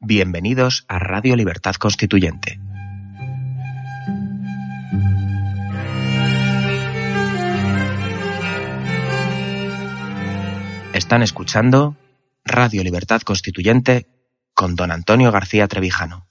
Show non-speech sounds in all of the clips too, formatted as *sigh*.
Bienvenidos a Radio Libertad Constituyente. Están escuchando Radio Libertad Constituyente con don Antonio García Trevijano.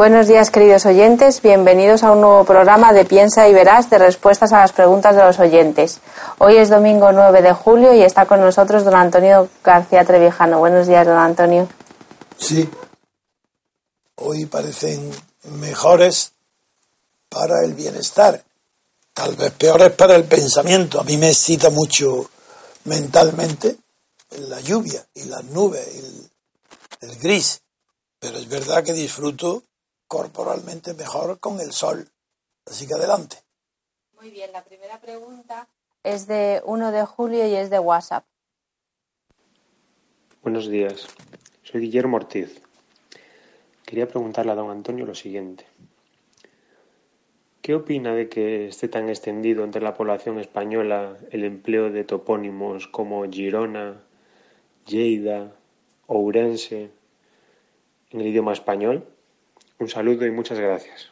Buenos días, queridos oyentes. Bienvenidos a un nuevo programa de Piensa y Verás de respuestas a las preguntas de los oyentes. Hoy es domingo 9 de julio y está con nosotros don Antonio García Trevijano. Buenos días, don Antonio. Sí. Hoy parecen mejores para el bienestar, tal vez peores para el pensamiento. A mí me excita mucho mentalmente la lluvia y las nubes, el, el gris. Pero es verdad que disfruto corporalmente mejor con el sol. Así que adelante. Muy bien, la primera pregunta es de 1 de julio y es de WhatsApp. Buenos días, soy Guillermo Ortiz. Quería preguntarle a don Antonio lo siguiente. ¿Qué opina de que esté tan extendido entre la población española el empleo de topónimos como Girona, Lleida, Ourense en el idioma español? Un saludo y muchas gracias.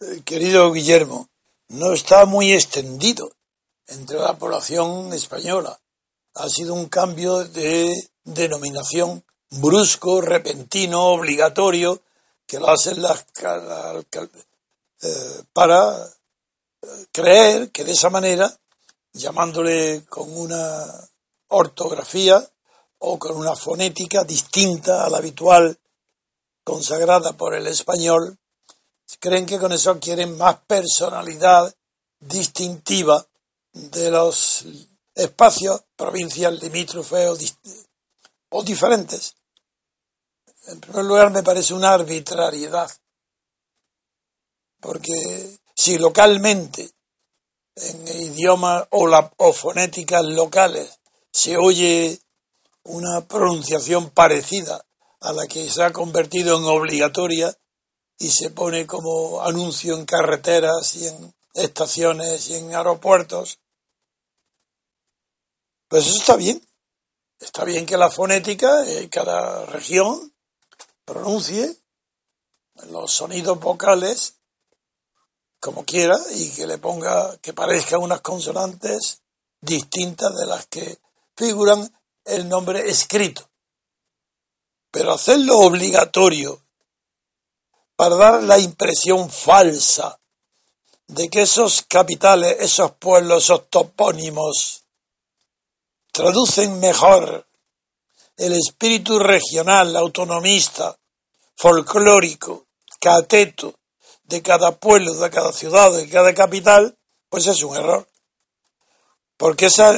Eh, querido Guillermo, no está muy extendido entre la población española. Ha sido un cambio de denominación brusco, repentino, obligatorio, que lo hacen las eh, para eh, creer que de esa manera, llamándole con una ortografía o con una fonética distinta a la habitual consagrada por el español, creen que con eso quieren más personalidad distintiva de los espacios, provincias limítrofes o, diferentes. En primer lugar, me parece una arbitrariedad, porque si localmente, en idioma o, o fonéticas locales, se oye una pronunciación parecida a la que se ha convertido en obligatoria y se pone como anuncio en carreteras y en estaciones y en aeropuertos. Pues eso está bien. Está bien que la fonética en cada región pronuncie los sonidos vocales como quiera y que le ponga que parezcan unas consonantes distintas de las que figuran el nombre escrito. Pero hacerlo obligatorio para dar la impresión falsa de que esos capitales, esos pueblos, esos topónimos traducen mejor el espíritu regional, autonomista, folclórico, cateto de cada pueblo, de cada ciudad, de cada capital, pues es un error. Porque esa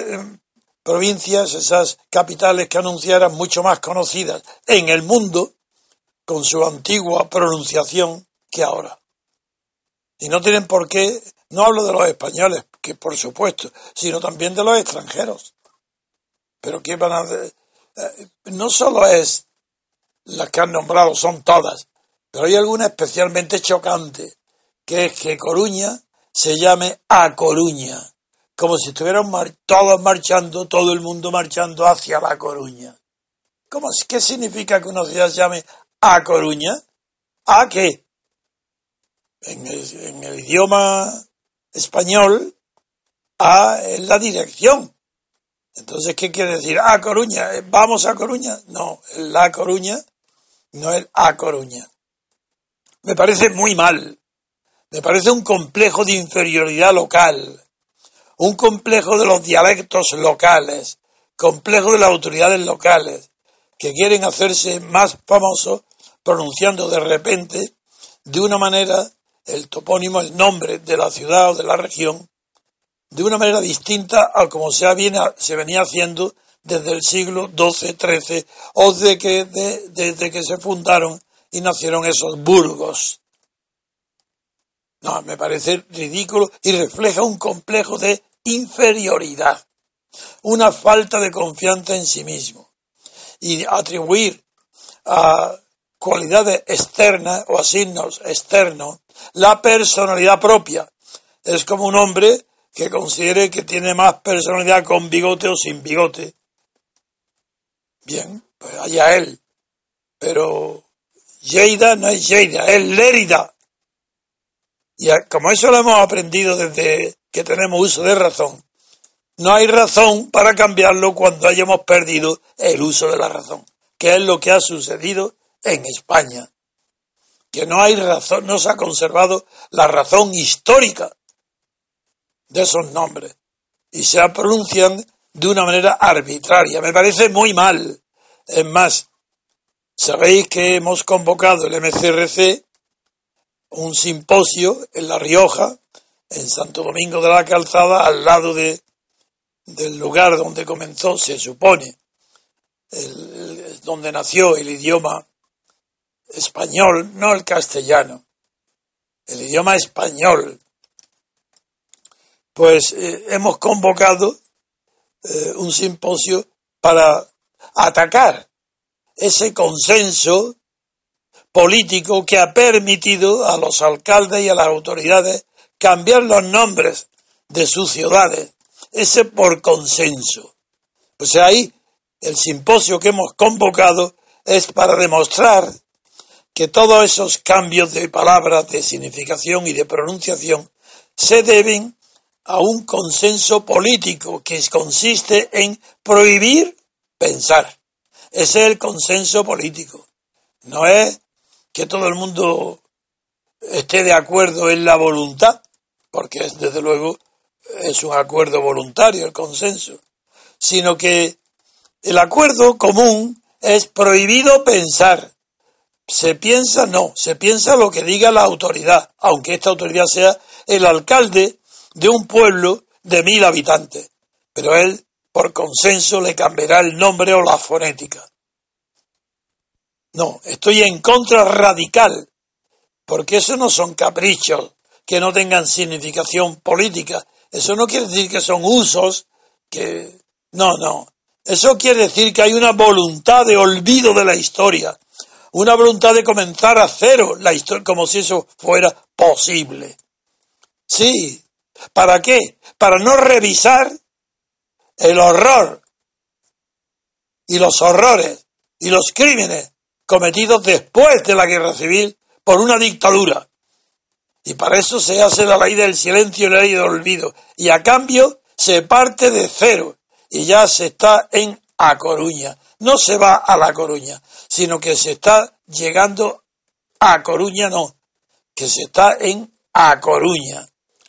provincias, esas capitales que anunciaran mucho más conocidas en el mundo con su antigua pronunciación que ahora. Y no tienen por qué, no hablo de los españoles, que por supuesto, sino también de los extranjeros. Pero que van a... Eh, no solo es las que han nombrado, son todas, pero hay alguna especialmente chocante, que es que Coruña se llame A Coruña como si estuvieran todos marchando, todo el mundo marchando hacia La Coruña. ¿Cómo, ¿Qué significa que una ciudad se llame A Coruña? ¿A qué? En el, idioma español, A es la dirección. Entonces, ¿qué quiere decir? A Coruña, ¿eh? ¿vamos a Coruña? No, La Coruña no es A Coruña. Me parece muy mal. Me parece un complejo de inferioridad local, un complejo de los dialectos locales, complejo de las autoridades locales, que quieren hacerse más famosos pronunciando de repente, de una manera, el topónimo, el nombre de la ciudad o de la región, de una manera distinta a como se, se venía haciendo desde el siglo XII, XIII o desde que se fundaron y nacieron esos burgos. No, me parece ridículo y refleja un complejo de inferioridad, una falta de confianza en sí mismo y atribuir a cualidades externas o a signos externos la personalidad propia. Es como un hombre que considere que tiene más personalidad con bigote o sin bigote. Bien, pues allá él. Pero Lleida no es Lleida, es Lérida. Y como eso lo hemos aprendido desde que tenemos uso de razón, no hay razón para cambiarlo cuando hayamos perdido el uso de la razón, que es lo que ha sucedido en España. Que no hay razón, no se ha conservado la razón histórica de esos nombres y se pronuncian de una manera arbitraria. Me parece muy mal. Es más, sabéis que hemos convocado el MCRC un simposio en La Rioja, en Santo Domingo de la Calzada, al lado de, del lugar donde comenzó, se supone, donde nació el idioma español, no el castellano, el idioma español, pues eh, hemos convocado eh, un simposio para atacar ese consenso político que ha permitido a los alcaldes y a las autoridades cambiar los nombres de sus ciudades, ese por consenso. Pues ahí el simposio que hemos convocado es para demostrar que todos esos cambios de palabras, de significación y de pronunciación se deben a un consenso político que consiste en prohibir pensar. Ese es el consenso político. No es que todo el mundo esté de acuerdo en la voluntad, porque es, desde luego es un acuerdo voluntario el consenso, sino que el acuerdo común es prohibido pensar. Se piensa no, se piensa lo que diga la autoridad, aunque esta autoridad sea el alcalde de un pueblo de mil habitantes, pero él, por consenso, le cambiará el nombre o la fonética. No, estoy en contra radical, porque eso no son caprichos que no tengan significación política. Eso no quiere decir que son usos que... No, no. Eso quiere decir que hay una voluntad de olvido de la historia, una voluntad de comenzar a cero la historia, como si eso fuera posible. Sí, ¿Para qué? Para no revisar el horror y los horrores y los crímenes cometidos después de la guerra civil por una dictadura. Y para eso se hace la ley del silencio y la ley del olvido. Y a cambio se parte de cero y ya se está en A Coruña. No se va a La Coruña, sino que se está llegando a Coruña, no, que se está en A Coruña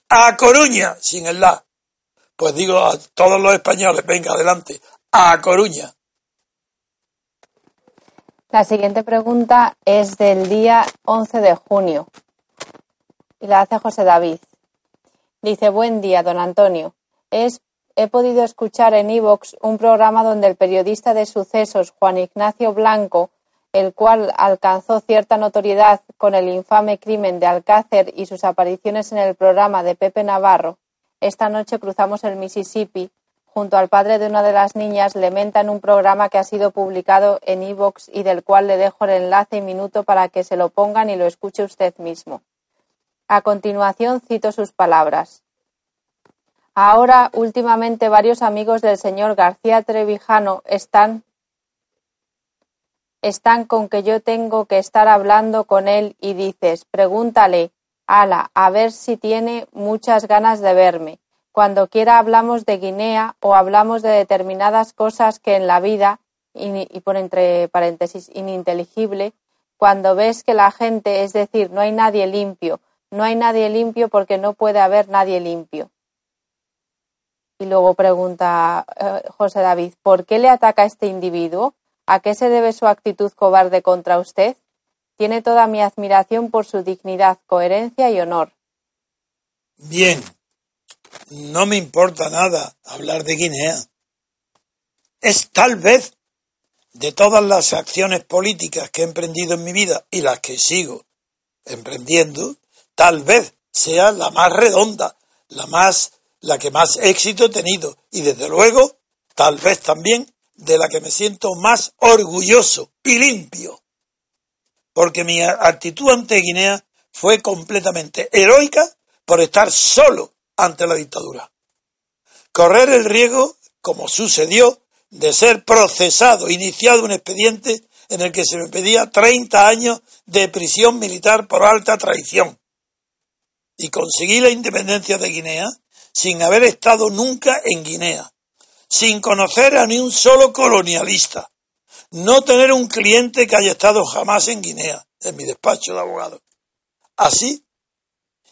a Coruña, sin el la. Pues digo a todos los españoles, venga adelante, a Coruña. La siguiente pregunta es del día 11 de junio y la hace José David. Dice, buen día, don Antonio. Es, he podido escuchar en Evox un programa donde el periodista de sucesos Juan Ignacio Blanco el cual alcanzó cierta notoriedad con el infame crimen de Alcácer y sus apariciones en el programa de Pepe Navarro, esta noche cruzamos el Mississippi, junto al padre de una de las niñas, lamenta en un programa que ha sido publicado en Evox y del cual le dejo el enlace y minuto para que se lo pongan y lo escuche usted mismo. A continuación cito sus palabras. Ahora, últimamente, varios amigos del señor García Trevijano están están con que yo tengo que estar hablando con él y dices, pregúntale, ala, a ver si tiene muchas ganas de verme. Cuando quiera hablamos de Guinea o hablamos de determinadas cosas que en la vida, y, por entre paréntesis, ininteligible, cuando ves que la gente, es decir, no hay nadie limpio, no hay nadie limpio porque no puede haber nadie limpio. Y luego pregunta eh, José David, ¿por qué le ataca a este individuo? ¿A qué se debe su actitud cobarde contra usted? Tiene toda mi admiración por su dignidad, coherencia y honor. Bien, no me importa nada hablar de Guinea. Es tal vez de todas las acciones políticas que he emprendido en mi vida y las que sigo emprendiendo, tal vez sea la más redonda, la más la que más éxito he tenido y desde luego tal vez también de la que me siento más orgulloso y limpio. Porque mi actitud ante Guinea fue completamente heroica por estar solo ante la dictadura. Correr el riesgo, como sucedió, de ser procesado, iniciado un expediente en el que se me pedía 30 años de prisión militar por alta traición. Y conseguí la independencia de Guinea sin haber estado nunca en Guinea, sin conocer a ni un solo colonialista, no tener un cliente que haya estado jamás en Guinea, en mi despacho de abogado. Así,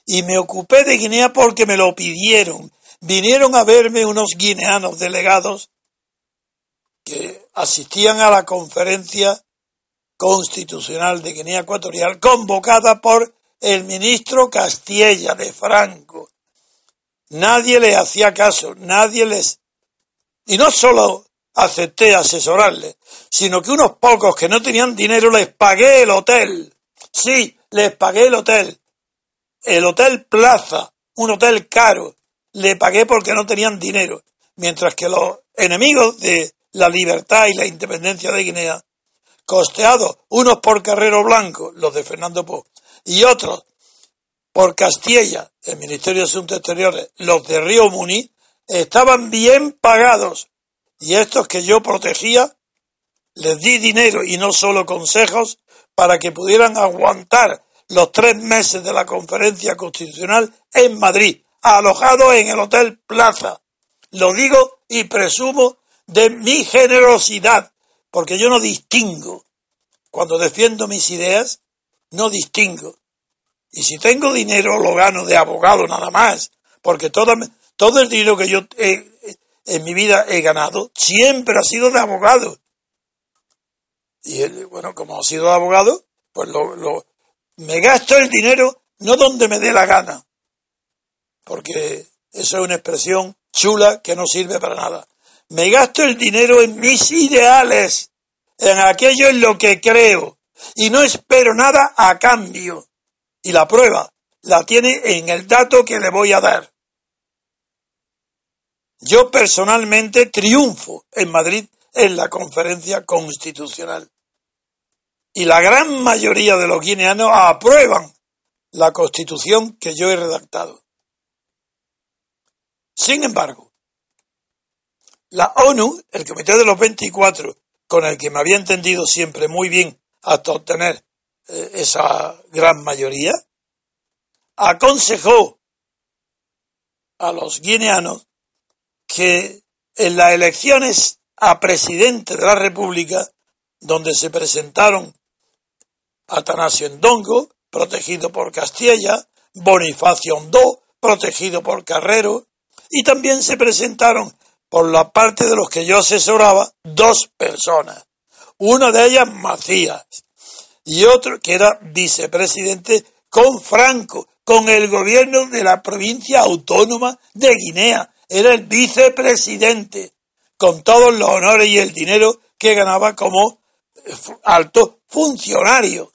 y me ocupé de Guinea porque me lo pidieron. Vinieron a verme unos guineanos delegados que asistían a la conferencia constitucional de Guinea Ecuatorial convocada por el ministro Castilla de Franco. Nadie le hacía caso, nadie les y no solo acepté asesorarle, sino que unos pocos que no tenían dinero les pagué el hotel. Sí, les pagué el hotel. El Hotel Plaza, un hotel caro, le pagué porque no tenían dinero. Mientras que los enemigos de la libertad y la independencia de Guinea, costeados unos por Carrero Blanco, los de Fernando Po, y otros por Castilla, el Ministerio de Asuntos Exteriores, los de Río Muni, estaban bien pagados y estos que yo protegía les di dinero y no solo consejos para que pudieran aguantar los tres meses de la conferencia constitucional en Madrid, alojados en el Hotel Plaza. Lo digo y presumo de mi generosidad, porque yo no distingo. Cuando defiendo mis ideas, no distingo. Y si tengo dinero, lo gano de abogado nada más, porque todo, todo el dinero que yo en mi vida he ganado siempre ha sido de abogado. Y bueno, como ha sido de abogado, pues lo, me gasto el dinero no donde me dé la gana, porque eso es una expresión chula que no sirve para nada. Me gasto el dinero en mis ideales, en aquello en lo que creo, y no espero nada a cambio. Y la prueba la tiene en el dato que le voy a dar. Yo personalmente triunfo en Madrid en la conferencia constitucional. Y la gran mayoría de los guineanos aprueban la constitución que yo he redactado. Sin embargo, la ONU, el Comité de los 24, con el que me había entendido siempre muy bien hasta obtener eh, esa gran mayoría, aconsejó a los guineanos que en las elecciones a presidente de la República, donde se presentaron Atanasio Endongo, protegido por Castilla, Bonifacio Ondó, protegido por Carrero, y también se presentaron por la parte de los que yo asesoraba dos personas. Una de ellas Macías y otro que era vicepresidente con Franco, con el gobierno de la provincia autónoma de Guinea, era el vicepresidente, con todos los honores y el dinero que ganaba como alto funcionario.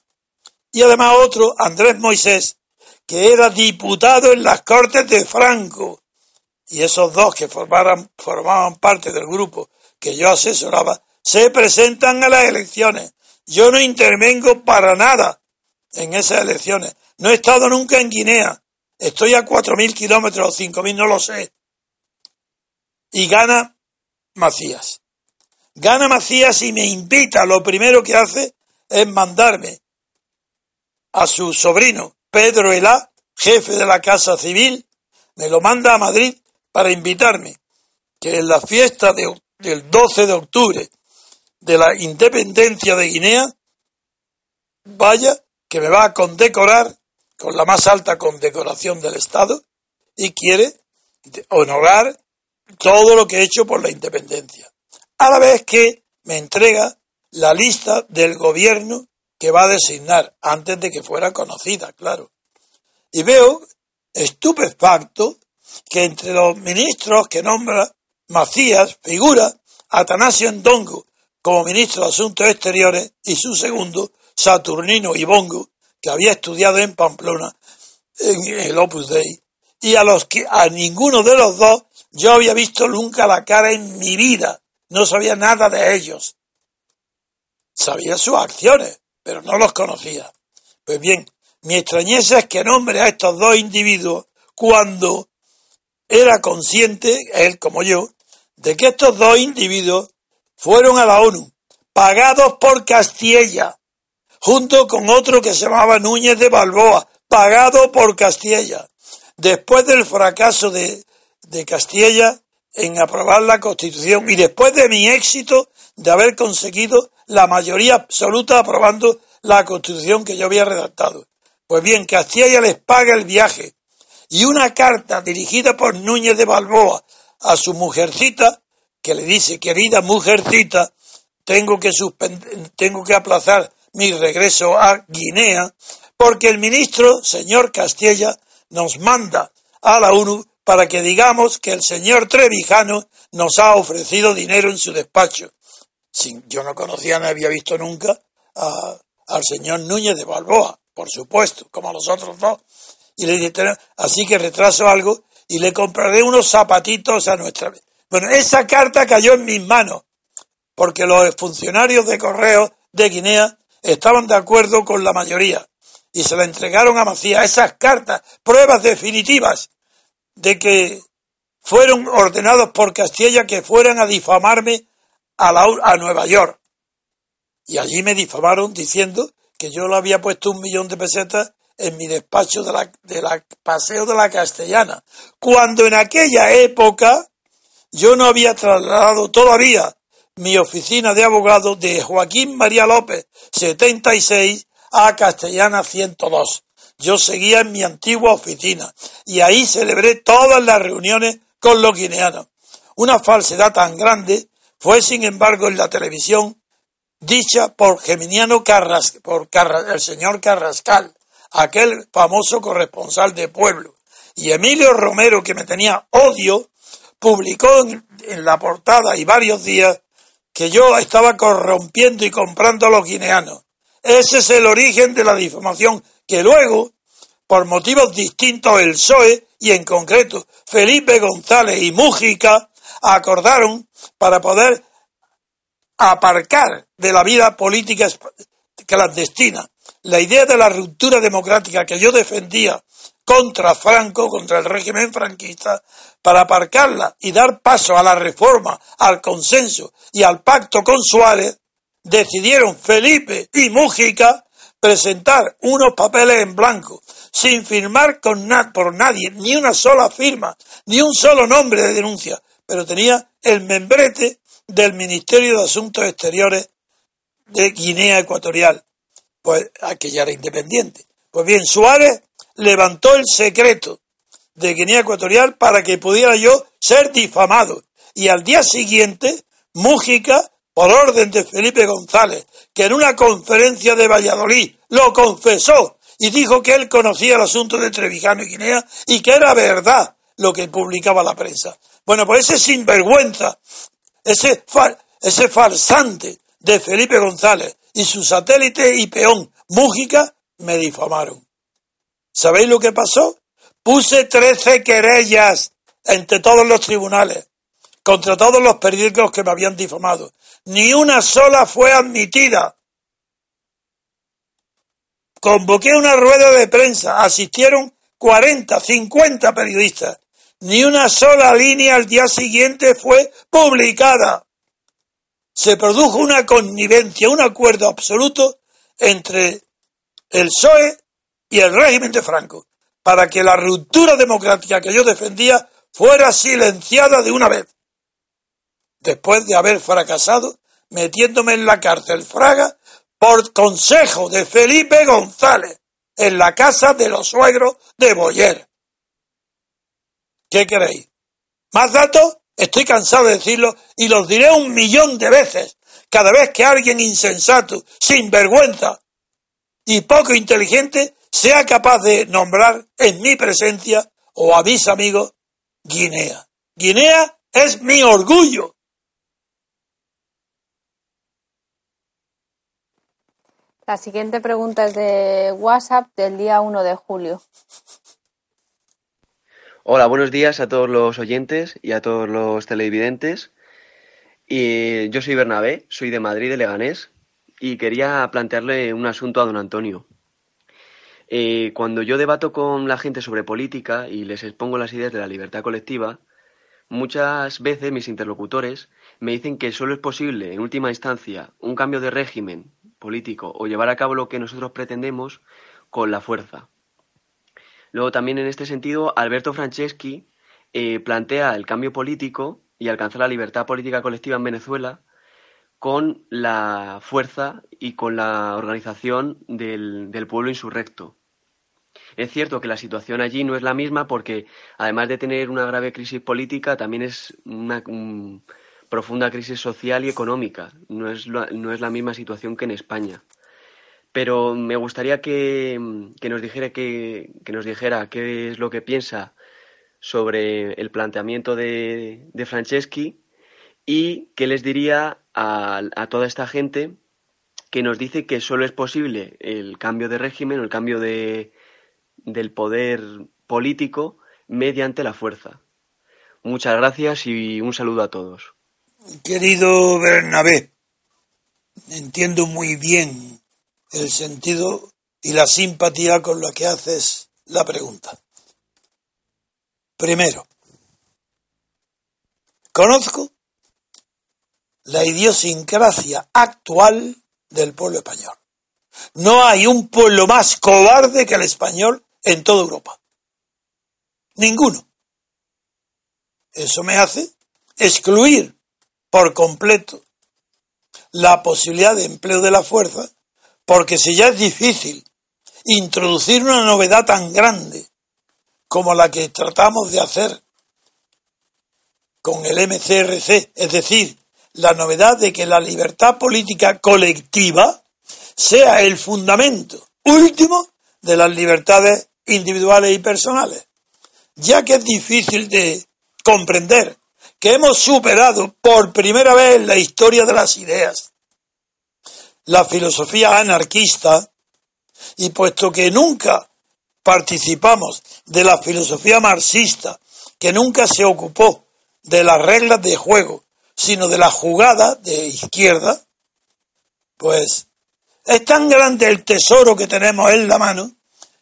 Y además otro, Andrés Moisés, que era diputado en las Cortes de Franco. Y esos dos que formaban, formaban parte del grupo que yo asesoraba, se presentan a las elecciones. Yo no intervengo para nada en esas elecciones. No he estado nunca en Guinea. Estoy a cuatro mil kilómetros o cinco mil, no lo sé y gana Macías. Gana Macías y me invita, lo primero que hace es mandarme a su sobrino Pedro Elá, jefe de la Casa Civil, me lo manda a Madrid para invitarme que en la fiesta del 12 de octubre de la independencia de Guinea vaya que me va a condecorar con la más alta condecoración del Estado y quiere honorar todo lo que he hecho por la independencia. A la vez que me entrega la lista del gobierno que va a designar antes de que fuera conocida, claro. Y veo estupefacto que entre los ministros que nombra Macías figura Atanasio Ndongo como ministro de Asuntos Exteriores y su segundo, Saturnino Ibongo, que había estudiado en Pamplona en el Opus Dei, y a los que a ninguno de los dos yo había visto nunca la cara en mi vida, no sabía nada de ellos. Sabía sus acciones, pero no los conocía. Pues bien, mi extrañeza es que nombre a estos dos individuos cuando era consciente, él como yo, de que estos dos individuos fueron a la ONU, pagados por Castilla, junto con otro que se llamaba Núñez de Balboa, pagado por Castilla. Después del fracaso de, de Castilla en aprobar la Constitución y después de mi éxito de haber conseguido la mayoría absoluta aprobando la Constitución que yo había redactado. Pues bien, Castilla les paga el viaje y una carta dirigida por Núñez de Balboa a su mujercita que le dice, querida mujercita, tengo que, tengo que aplazar mi regreso a Guinea porque el ministro, señor Castella, nos manda a la ONU para que digamos que el señor Trevijano nos ha ofrecido dinero en su despacho. Yo no conocía ni había visto nunca al señor Núñez de Balboa, por supuesto, como a los otros dos. Y le dije, así que retraso algo y le compraré unos zapatitos a nuestra bueno, esa carta cayó en mis manos, porque los funcionarios de correo de Guinea estaban de acuerdo con la mayoría y se la entregaron a Macías. Esas cartas, pruebas definitivas de que fueron ordenados por Castilla que fueran a difamarme a, Nueva York. Y allí me difamaron diciendo que yo le había puesto un millón de pesetas en mi despacho de la, de la Paseo de la Castellana, cuando en aquella época yo no había trasladado todavía mi oficina de abogado de Joaquín María López, 76, a Castellana 102. Yo seguía en mi antigua oficina y ahí celebré todas las reuniones con los guineanos. Una falsedad tan grande fue, sin embargo, en la televisión dicha por Geminiano Carras, por el señor Carrascal, aquel famoso corresponsal de pueblo. Y Emilio Romero, que me tenía odio, publicó en, la portada y varios días que yo estaba corrompiendo y comprando a los guineanos. Ese es el origen de la difamación que luego, por motivos distintos, el PSOE y en concreto Felipe González y Mújica acordaron para poder aparcar de la vida política clandestina. La idea de la ruptura democrática que yo defendía contra Franco, contra el régimen franquista, para aparcarla y dar paso a la reforma, al consenso y al pacto con Suárez, decidieron Felipe y Mújica presentar unos papeles en blanco, sin firmar con por nadie, ni una sola firma, ni un solo nombre de denuncia, pero tenía el membrete del Ministerio de Asuntos Exteriores de Guinea Ecuatorial, pues aquella era independiente. Pues bien, Suárez levantó el secreto de Guinea Ecuatorial para que pudiera yo ser difamado. Y al día siguiente, Mújica, por orden de Felipe González, que en una conferencia de Valladolid lo confesó y dijo que él conocía el asunto de Trevijano y Guinea y que era verdad lo que publicaba la prensa. Bueno, pues ese sinvergüenza, ese, ese farsante de Felipe González y su satélite y peón Mújica me difamaron. ¿Sabéis lo que pasó? Puse trece querellas entre todos los tribunales contra todos los periódicos que me habían difamado. Ni una sola fue admitida. Convoqué una rueda de prensa, asistieron 40, 50 periodistas. Ni una sola línea al día siguiente fue publicada. Se produjo una connivencia, un acuerdo absoluto entre el PSOE y el régimen de Franco, para que la ruptura democrática que yo defendía fuera silenciada de una vez. Después de haber fracasado metiéndome en la cárcel Fraga por consejo de Felipe González en la casa de los suegros de Boyer. ¿Qué queréis? ¿Más datos? Estoy cansado de decirlo y los diré un millón de veces cada vez que alguien insensato, sin vergüenza y poco inteligente sea capaz de nombrar en mi presencia o a mis amigos Guinea. Guinea es mi orgullo. La siguiente pregunta es de WhatsApp del día 1 de julio. Hola, buenos días a todos los oyentes y a todos los televidentes. Y yo soy Bernabé, soy de Madrid, de Leganés, y quería plantearle un asunto a don Antonio. Eh, cuando yo debato con la gente sobre política y les expongo las ideas de la libertad colectiva, muchas veces mis interlocutores me dicen que solo es posible, en última instancia, un cambio de régimen político o llevar a cabo lo que nosotros pretendemos con la fuerza. Luego también en este sentido, Alberto Franceschi eh, plantea el cambio político y alcanzar la libertad política colectiva en Venezuela con la fuerza y con la organización del, pueblo insurrecto. Es cierto que la situación allí no es la misma porque, además de tener una grave crisis política, también es una profunda crisis social y económica. No es, no es la misma situación que en España pero me gustaría que, nos dijera que, nos dijera qué es lo que piensa sobre el planteamiento de, de Franceschi y qué les diría a, toda esta gente que nos dice que solo es posible el cambio de régimen o el cambio de, del poder político mediante la fuerza. Muchas gracias y un saludo a todos. Querido Bernabé, entiendo muy bien el sentido y la simpatía con la que haces la pregunta. Primero, conozco la idiosincrasia actual del pueblo español. No hay un pueblo más cobarde que el español en toda Europa. Ninguno. Eso me hace excluir por completo la posibilidad de empleo de la fuerza porque si ya es difícil introducir una novedad tan grande como la que tratamos de hacer con el MCRC, es decir, la novedad de que la libertad política colectiva sea el fundamento último de las libertades individuales y personales, ya que es difícil de comprender que hemos superado por primera vez en la historia de las ideas la filosofía anarquista y puesto que nunca participamos de la filosofía marxista, que nunca se ocupó de las reglas de juego, sino de la jugada de izquierda, pues es tan grande el tesoro que tenemos en la mano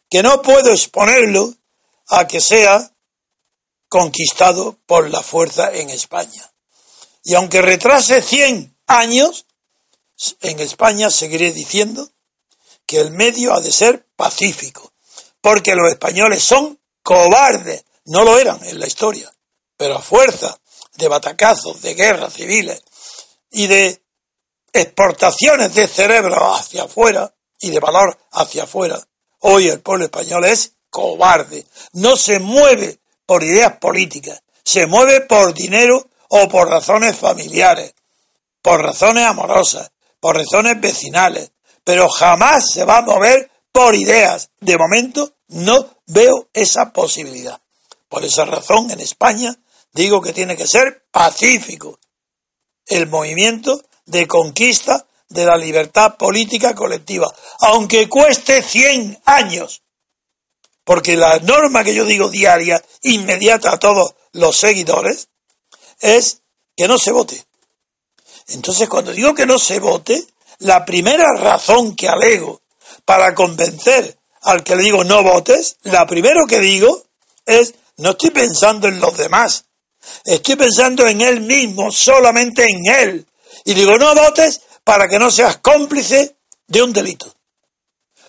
que no puedo exponerlo a que sea conquistado por la fuerza en España. Y aunque retrase 100 años, en España seguiré diciendo que el medio ha de ser pacífico, porque los españoles son cobardes, no lo eran en la historia, pero a fuerza de batacazos, de guerras civiles y de exportaciones de cerebro hacia afuera y de valor hacia afuera, hoy el pueblo español es cobarde, no se mueve por ideas políticas, se mueve por dinero o por razones familiares, por razones amorosas, por razones vecinales, pero jamás se va a mover por ideas. De momento no veo esa posibilidad. Por esa razón en España digo que tiene que ser pacífico el movimiento de conquista de la libertad política colectiva, aunque cueste 100 años. Porque la norma que yo digo diaria, inmediata a todos los seguidores, es que no se vote. Entonces, cuando digo que no se vote, la primera razón que alego para convencer al que le digo no votes, la primero que digo es no estoy pensando en los demás, estoy pensando en él mismo, solamente en él. Y digo no votes para que no seas cómplice de un delito.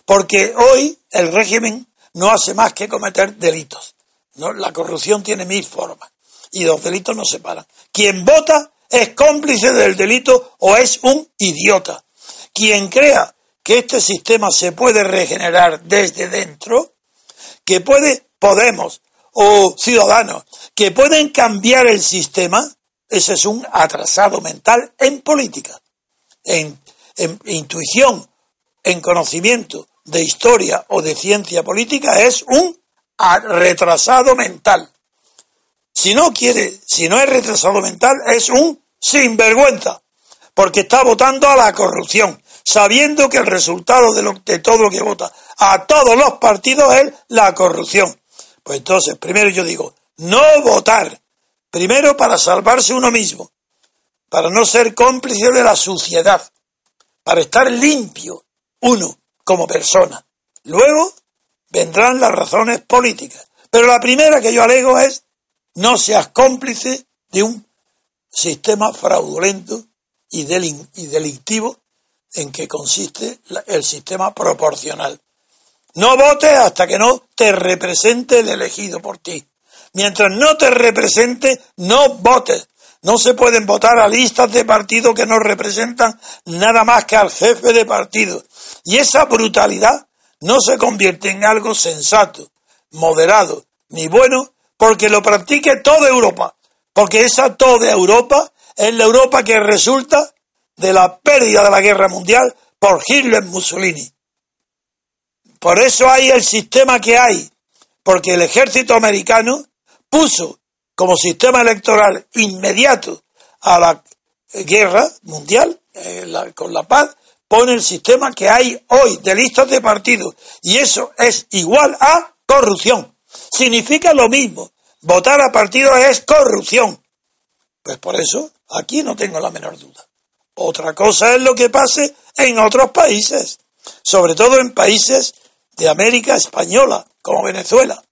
Porque hoy el régimen no hace más que cometer delitos. No, la corrupción tiene mil formas y los delitos no se paran. Quien vota es cómplice del delito o es un idiota. Quien crea que este sistema se puede regenerar desde dentro, que puede Podemos o Ciudadanos, que pueden cambiar el sistema, ese es un atrasado mental en política, en, en intuición, en conocimiento de historia o de ciencia política, es un retrasado mental. Si no quiere, si no es retrasado mental, es un sinvergüenza, porque está votando a la corrupción, sabiendo que el resultado de, lo, de todo lo que vota a todos los partidos es la corrupción. Pues entonces, primero yo digo, no votar, primero para salvarse uno mismo, para no ser cómplice de la suciedad, para estar limpio uno como persona. Luego vendrán las razones políticas. Pero la primera que yo alego es no seas cómplice de un sistema fraudulento y, delictivo en que consiste el sistema proporcional. No votes hasta que no te represente el elegido por ti. Mientras no te represente, no votes. No se pueden votar a listas de partido que no representan nada más que al jefe de partido. Y esa brutalidad no se convierte en algo sensato, moderado, ni bueno, porque lo practique toda Europa. Porque esa toda Europa es la Europa que resulta de la pérdida de la guerra mundial por Hitler Mussolini. Por eso hay el sistema que hay, porque el ejército americano puso como sistema electoral inmediato a la guerra mundial, eh, con la paz, pone el sistema que hay hoy de listas de partidos. Y eso es igual a corrupción. Significa lo mismo. Votar a partidos es corrupción. Pues por eso aquí no tengo la menor duda. Otra cosa es lo que pase en otros países, sobre todo en países de América Española, como Venezuela.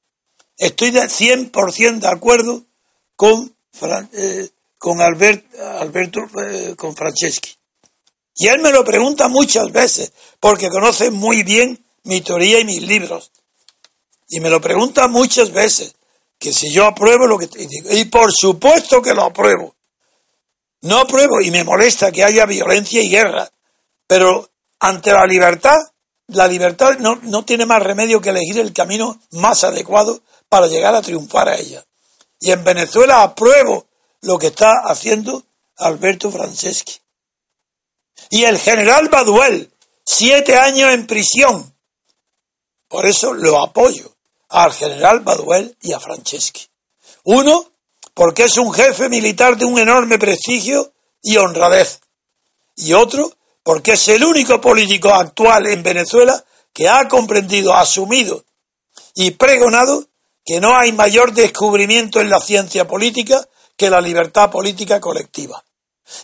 Estoy de 100% de acuerdo con, eh, con Alberto, eh, con Franceschi. Y él me lo pregunta muchas veces, porque conoce muy bien mi teoría y mis libros. Y me lo pregunta muchas veces, que si yo apruebo lo que digo. Y por supuesto que lo apruebo. No apruebo y me molesta que haya violencia y guerra. Pero ante la libertad, la libertad no, no tiene más remedio que elegir el camino más adecuado para llegar a triunfar a ella. Y en Venezuela apruebo lo que está haciendo Alberto Franceschi. Y el general Baduel, siete años en prisión. Por eso lo apoyo al general Baduel y a Franceschi. Uno, porque es un jefe militar de un enorme prestigio y honradez. Y otro, porque es el único político actual en Venezuela que ha comprendido, asumido y pregonado que no hay mayor descubrimiento en la ciencia política que la libertad política colectiva.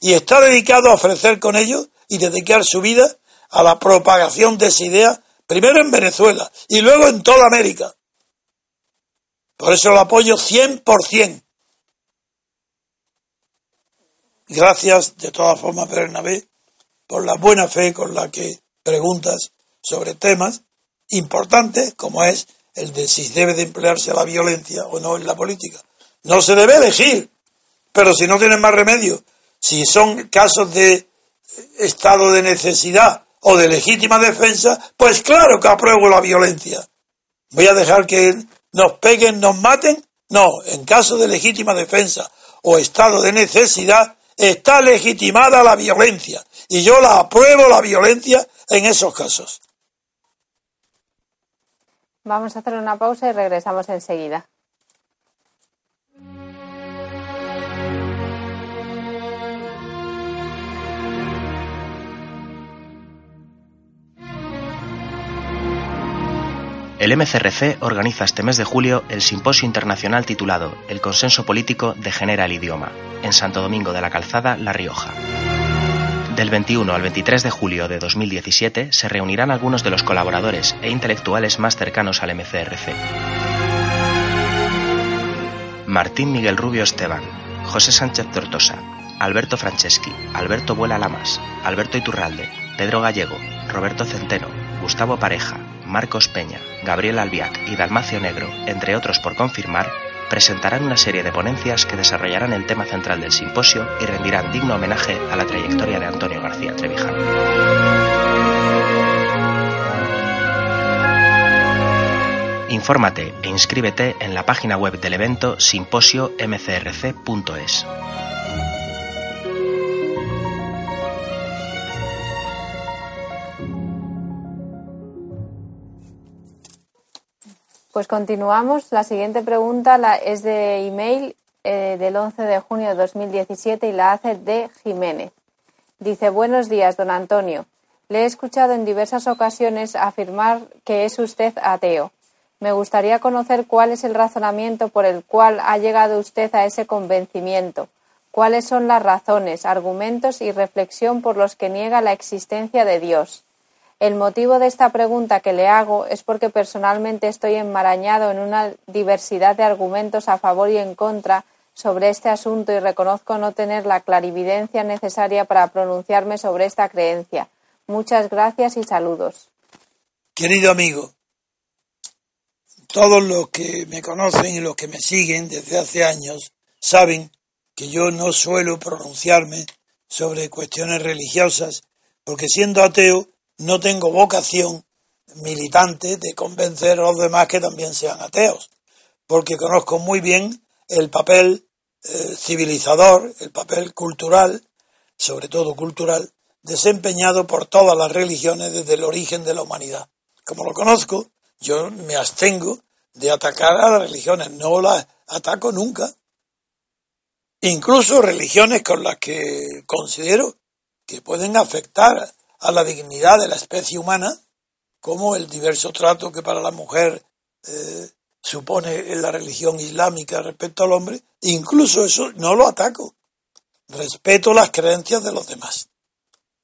Y está dedicado a ofrecer con ello y dedicar su vida a la propagación de esa idea, primero en Venezuela y luego en toda América. Por eso lo apoyo 100%. Gracias de todas formas, Bernabé, por la buena fe con la que preguntas sobre temas importantes como es el de si debe de emplearse la violencia o no en la política. No se debe elegir, pero si no tienen más remedio, si son casos de estado de necesidad o de legítima defensa, pues claro que apruebo la violencia. ¿Voy a dejar que nos peguen, nos maten? No, en caso de legítima defensa o estado de necesidad, está legitimada la violencia. Y yo la apruebo la violencia en esos casos. Vamos a hacer una pausa y regresamos enseguida. El MCRC organiza este mes de julio el simposio internacional titulado El consenso político degenera el idioma, en Santo Domingo de la Calzada, La Rioja. Del 21 al 23 de julio de 2017 se reunirán algunos de los colaboradores e intelectuales más cercanos al MCRC. Martín Miguel Rubio Esteban, José Sánchez Tortosa, Alberto Franceschi, Alberto Vuela Lamas, Alberto Iturralde, Pedro Gallego, Roberto Centeno, Gustavo Pareja, Marcos Peña, Gabriel Albiac y Dalmacio Negro, entre otros por confirmar, presentarán una serie de ponencias que desarrollarán el tema central del simposio y rendirán digno homenaje a la trayectoria de Antonio García Trevijano. Infórmate e inscríbete en la página web del evento simposio-mcrc.es. Pues continuamos. La siguiente pregunta la, es de email eh, del 11 de junio de 2017 y la hace de Jiménez. Dice, buenos días, don Antonio. Le he escuchado en diversas ocasiones afirmar que es usted ateo. Me gustaría conocer cuál es el razonamiento por el cual ha llegado usted a ese convencimiento. ¿Cuáles son las razones, argumentos y reflexión por los que niega la existencia de Dios? El motivo de esta pregunta que le hago es porque personalmente estoy enmarañado en una diversidad de argumentos a favor y en contra sobre este asunto y reconozco no tener la clarividencia necesaria para pronunciarme sobre esta creencia. Muchas gracias y saludos. Querido amigo, todos los que me conocen y los que me siguen desde hace años saben que yo no suelo pronunciarme sobre cuestiones religiosas porque siendo ateo no tengo vocación militante de convencer a los demás que también sean ateos, porque conozco muy bien el papel eh, civilizador, el papel cultural, sobre todo cultural, desempeñado por todas las religiones desde el origen de la humanidad. Como lo conozco, yo me abstengo de atacar a las religiones, no las ataco nunca. Incluso religiones con las que considero que pueden afectar a la dignidad de la especie humana, como el diverso trato que para la mujer eh, supone la religión islámica respecto al hombre, incluso eso no lo ataco. Respeto las creencias de los demás.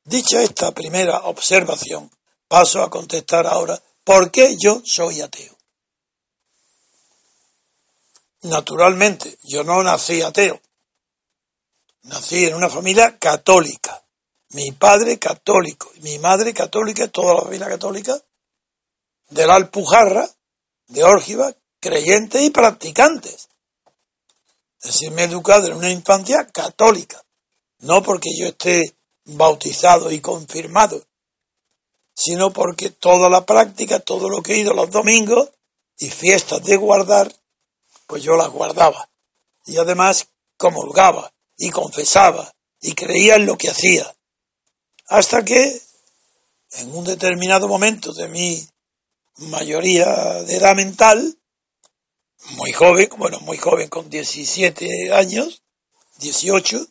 Dicha esta primera observación, paso a contestar ahora por qué yo soy ateo. Naturalmente, yo no nací ateo. Nací en una familia católica mi padre católico, mi madre católica, toda la familia católica, de la Alpujarra, de Órgiva, creyentes y practicantes. Es decir, me he educado en una infancia católica, no porque yo esté bautizado y confirmado, sino porque toda la práctica, todo lo que he ido los domingos y fiestas de guardar, pues yo las guardaba. Y además comulgaba y confesaba y creía en lo que hacía. Hasta que, en un determinado momento de mi mayoría de edad mental, muy joven, bueno, muy joven, con 17 años, 18,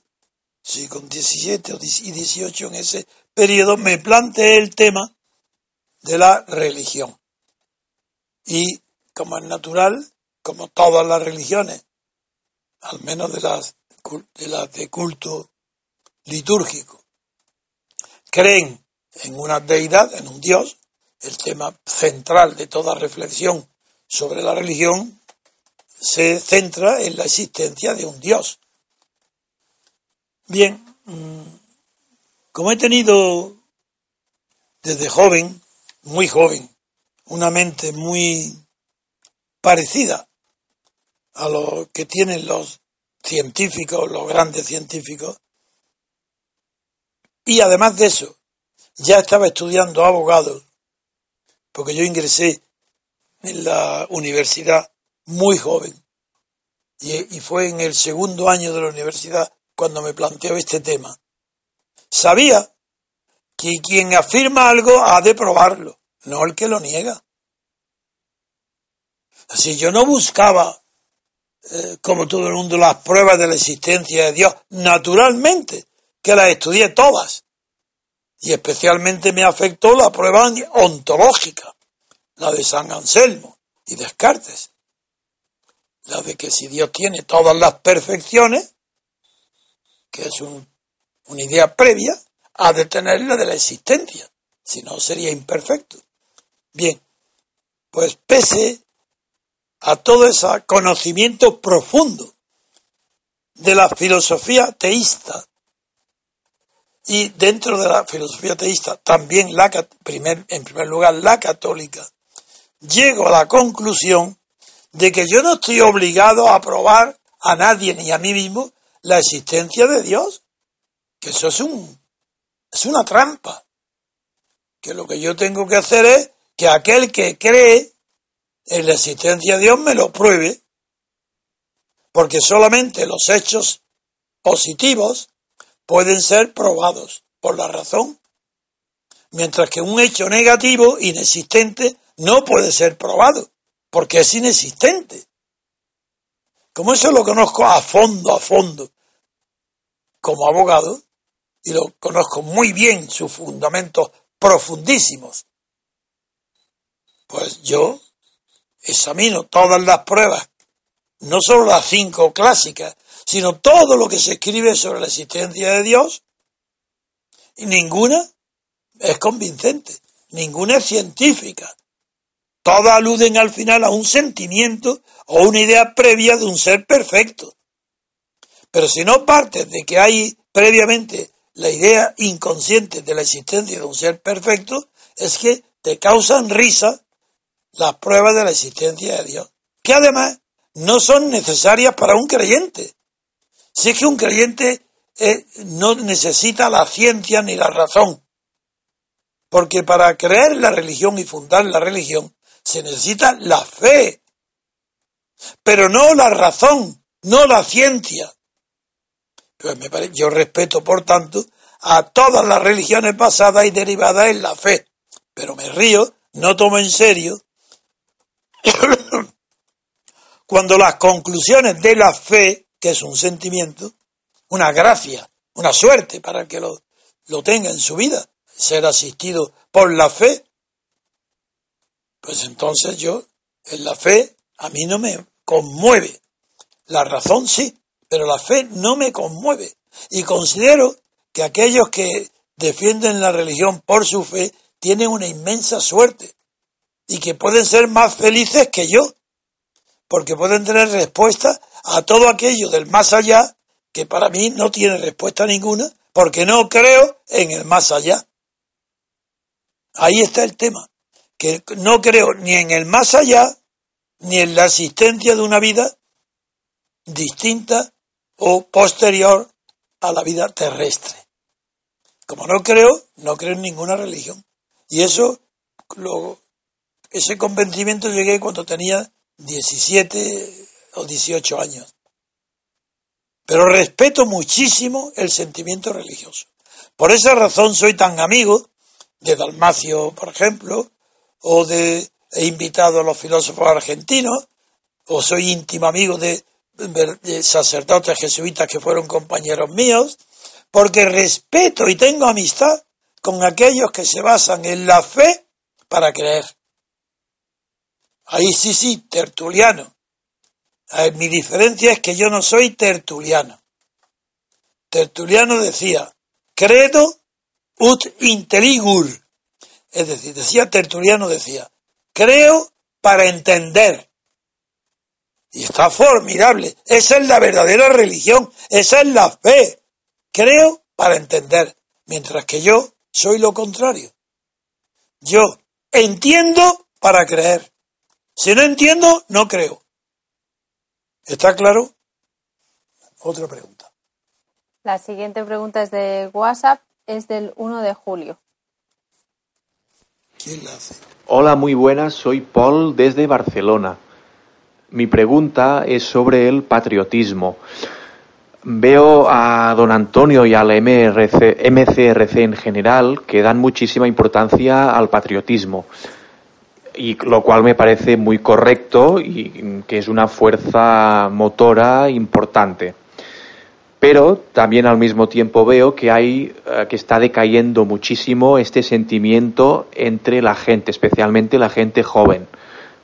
sí, con 17 y 18 en ese periodo, me planteé el tema de la religión. Y como es natural, como todas las religiones, al menos de las de, las de culto litúrgico, creen en una deidad, en un Dios, el tema central de toda reflexión sobre la religión se centra en la existencia de un Dios. Bien, mm, como he tenido desde joven, muy joven, una mente muy parecida a lo que tienen los científicos, los grandes científicos, y además de eso, ya estaba estudiando abogado, porque yo ingresé en la universidad muy joven. Y, fue en el segundo año de la universidad cuando me planteó este tema. Sabía que quien afirma algo ha de probarlo, no el que lo niega. Así yo no buscaba, eh, como todo el mundo, las pruebas de la existencia de Dios. Naturalmente, que las estudié todas. Y especialmente me afectó la prueba ontológica, la de San Anselmo y Descartes. La de que si Dios tiene todas las perfecciones, que es una idea previa, ha de tener la de la existencia, si no sería imperfecto. Bien, pues pese a todo ese conocimiento profundo de la filosofía teísta y dentro de la filosofía teísta, también la, primer, en primer lugar la católica, llego a la conclusión de que yo no estoy obligado a probar a nadie ni a mí mismo la existencia de Dios, que eso es un es una trampa. Que lo que yo tengo que hacer es que aquel que cree en la existencia de Dios me lo pruebe, porque solamente los hechos positivos pueden ser probados por la razón, mientras que un hecho negativo, inexistente, no puede ser probado, porque es inexistente. Como eso lo conozco a fondo, a fondo, como abogado, y lo conozco muy bien, sus fundamentos profundísimos, pues yo examino todas las pruebas, no solo las cinco clásicas, sino todo lo que se escribe sobre la existencia de Dios, ninguna es convincente, ninguna es científica. Todas aluden al final a un sentimiento o una idea previa de un ser perfecto. Pero si no partes de que hay previamente la idea inconsciente de la existencia de un ser perfecto, es que te causan risa las pruebas de la existencia de Dios, que además no son necesarias para un creyente. Si es que un creyente eh, no necesita la ciencia ni la razón, porque para creer la religión y fundar la religión se necesita la fe, pero no la razón, no la ciencia. Pues yo respeto, por tanto, a todas las religiones basadas y derivadas en la fe, pero me río, no tomo en serio *coughs* cuando las conclusiones de la fe que es un sentimiento, una gracia, una suerte para que lo, lo tenga en su vida, ser asistido por la fe, pues entonces yo, en la fe, a mí no me conmueve. La razón sí, pero la fe no me conmueve. Y considero que aquellos que defienden la religión por su fe tienen una inmensa suerte y que pueden ser más felices que yo, porque pueden tener respuesta a todo aquello del más allá que para mí no tiene respuesta ninguna porque no creo en el más allá. Ahí está el tema, que no creo ni en el más allá ni en la existencia de una vida distinta o posterior a la vida terrestre. Como no creo, no creo en ninguna religión. Y eso, lo, ese convencimiento llegué cuando tenía 17 o 18 años. Pero respeto muchísimo el sentimiento religioso. Por esa razón soy tan amigo de Dalmacio, por ejemplo, o de he invitado a los filósofos argentinos, o soy íntimo amigo de, de sacerdotes jesuitas que fueron compañeros míos, porque respeto y tengo amistad con aquellos que se basan en la fe para creer. Ahí sí, sí, tertuliano. Mi diferencia es que yo no soy tertuliano. Tertuliano decía, credo ut intelligur. Es decir, decía Tertuliano, decía, creo para entender. Y está formidable. Esa es la verdadera religión. Esa es la fe. Creo para entender. Mientras que yo soy lo contrario. Yo entiendo para creer. Si no entiendo, no creo. ¿Está claro? Otra pregunta. La siguiente pregunta es de WhatsApp, es del 1 de julio. ¿Quién la hace? Hola, muy buenas, soy Paul desde Barcelona. Mi pregunta es sobre el patriotismo. Veo a don Antonio y al MRC, MCRC en general que dan muchísima importancia al patriotismo y lo cual me parece muy correcto y que es una fuerza motora importante. Pero también al mismo tiempo veo que hay eh, que está decayendo muchísimo este sentimiento entre la gente, especialmente la gente joven.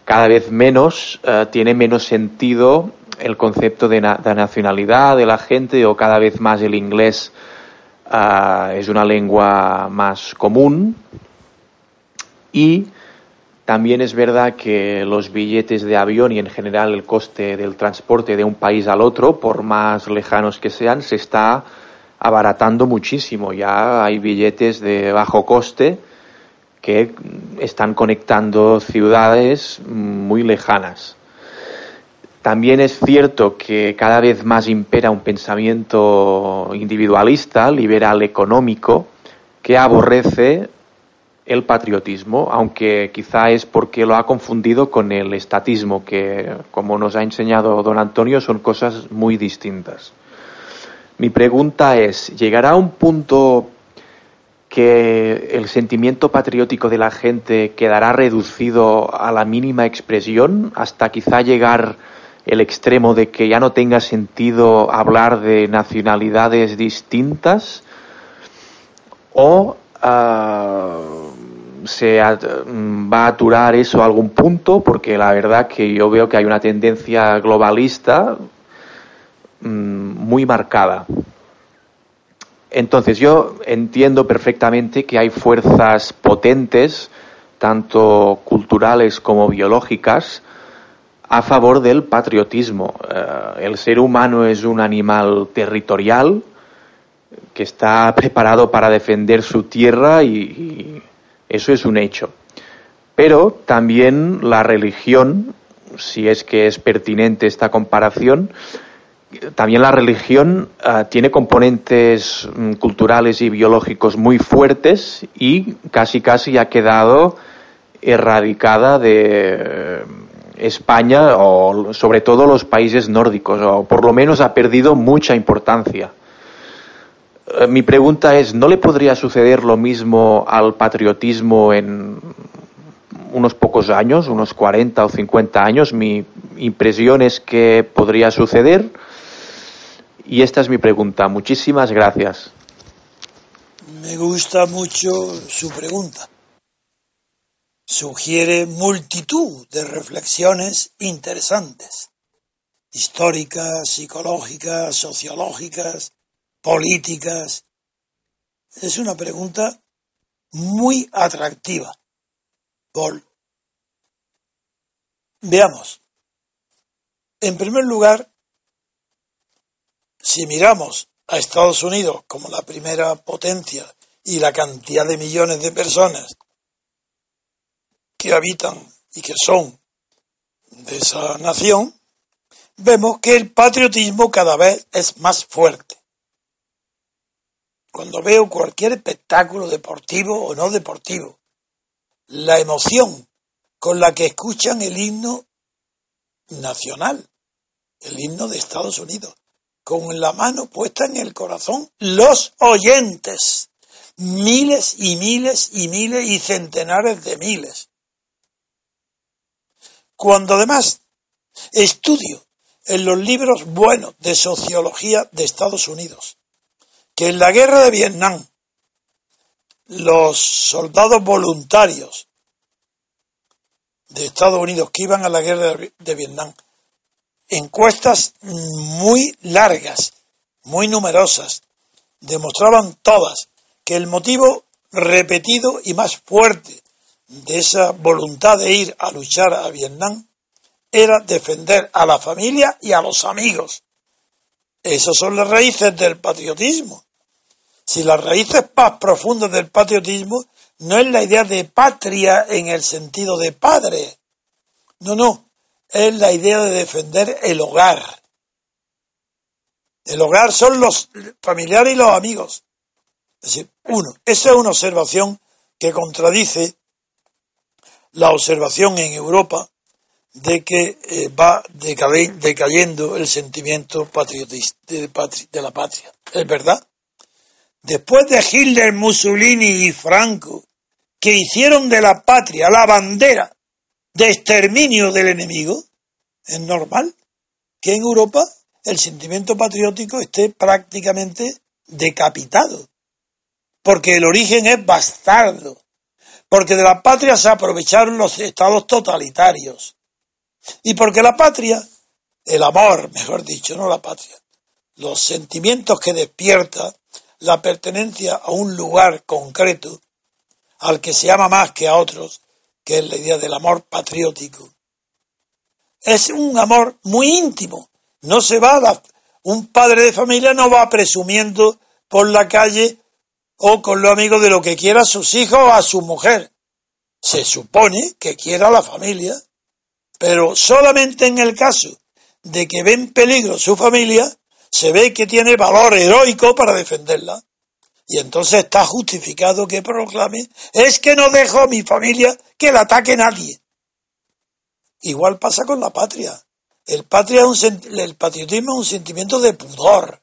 Cada vez menos eh, tiene menos sentido el concepto de, nacionalidad de la gente o cada vez más el inglés eh, es una lengua más común y también es verdad que los billetes de avión y en general el coste del transporte de un país al otro, por más lejanos que sean, se está abaratando muchísimo. Ya hay billetes de bajo coste que están conectando ciudades muy lejanas. También es cierto que cada vez más impera un pensamiento individualista, liberal económico, que aborrece el patriotismo, aunque quizá es porque lo ha confundido con el estatismo, que, como nos ha enseñado don Antonio, son cosas muy distintas. Mi pregunta es, ¿llegará un punto que el sentimiento patriótico de la gente quedará reducido a la mínima expresión hasta quizá llegar el extremo de que ya no tenga sentido hablar de nacionalidades distintas? ¿O ah, se va a aturar eso a algún punto? Porque la verdad que yo veo que hay una tendencia globalista Mm, muy marcada. Entonces yo entiendo perfectamente que hay fuerzas potentes, tanto culturales como biológicas, a favor del patriotismo. Eh, el ser humano es un animal territorial que está preparado para defender su tierra y eso es un hecho. Pero también la religión, si es que es pertinente esta comparación, también la religión ah, tiene componentes mm, culturales y biológicos muy fuertes y casi casi ha quedado erradicada de eh, España o sobre todo los países nórdicos, o por lo menos ha perdido mucha importancia. Eh, mi pregunta es, ¿no le podría suceder lo mismo al patriotismo en unos pocos años, unos 40 o 50 años? Mi impresión es que podría suceder y esta es mi pregunta. Muchísimas gracias. Me gusta mucho su pregunta. Sugiere multitud de reflexiones interesantes, históricas, psicológicas, sociológicas, políticas. Es una pregunta muy atractiva. Paul. Veamos. En primer lugar, si miramos a Estados Unidos como la primera potencia y la cantidad de millones de personas que habitan y que son de esa nación, vemos que el patriotismo cada vez es más fuerte. Cuando veo cualquier espectáculo deportivo o no deportivo, la emoción con la que escuchan el himno nacional, el himno de Estados Unidos, con la mano puesta en el corazón, los oyentes, miles y miles y miles y centenares de miles. Cuando además estudio en los libros buenos de sociología de Estados Unidos, que en la guerra de Vietnam los soldados voluntarios de Estados Unidos que iban a la guerra de Vietnam encuestas muy largas, muy numerosas, demostraban todas que el motivo repetido y más fuerte de esa voluntad de ir a luchar a Vietnam era defender a la familia y a los amigos. Esas son las raíces del patriotismo. Si las raíces más profundas del patriotismo no es la idea de patria en el sentido de padre. No, no es la idea de defender el hogar. El hogar son los familiares y los amigos. Es decir, uno, esa es una observación que contradice la observación en Europa de que eh, va decayendo el sentimiento patriotista de, de la patria. ¿Es verdad? Después de Hitler, Mussolini y Franco, que hicieron de la patria la bandera de exterminio del enemigo, es normal que en Europa el sentimiento patriótico esté prácticamente decapitado, porque el origen es bastardo, porque de la patria se aprovecharon los estados totalitarios, y porque la patria, el amor, mejor dicho, no la patria, los sentimientos que despierta la pertenencia a un lugar concreto, al que se ama más que a otros, que es la idea del amor patriótico. Es un amor muy íntimo. No se va a un padre de familia no va presumiendo por la calle o con los amigos de lo que quiera a sus hijos o a su mujer. Se supone que quiera a la familia, pero solamente en el caso de que ve en peligro su familia, se ve que tiene valor heroico para defenderla. Y entonces está justificado que proclame, es que no dejo a mi familia que la ataque nadie. Igual pasa con la patria. El, patria el patriotismo es un sentimiento de pudor,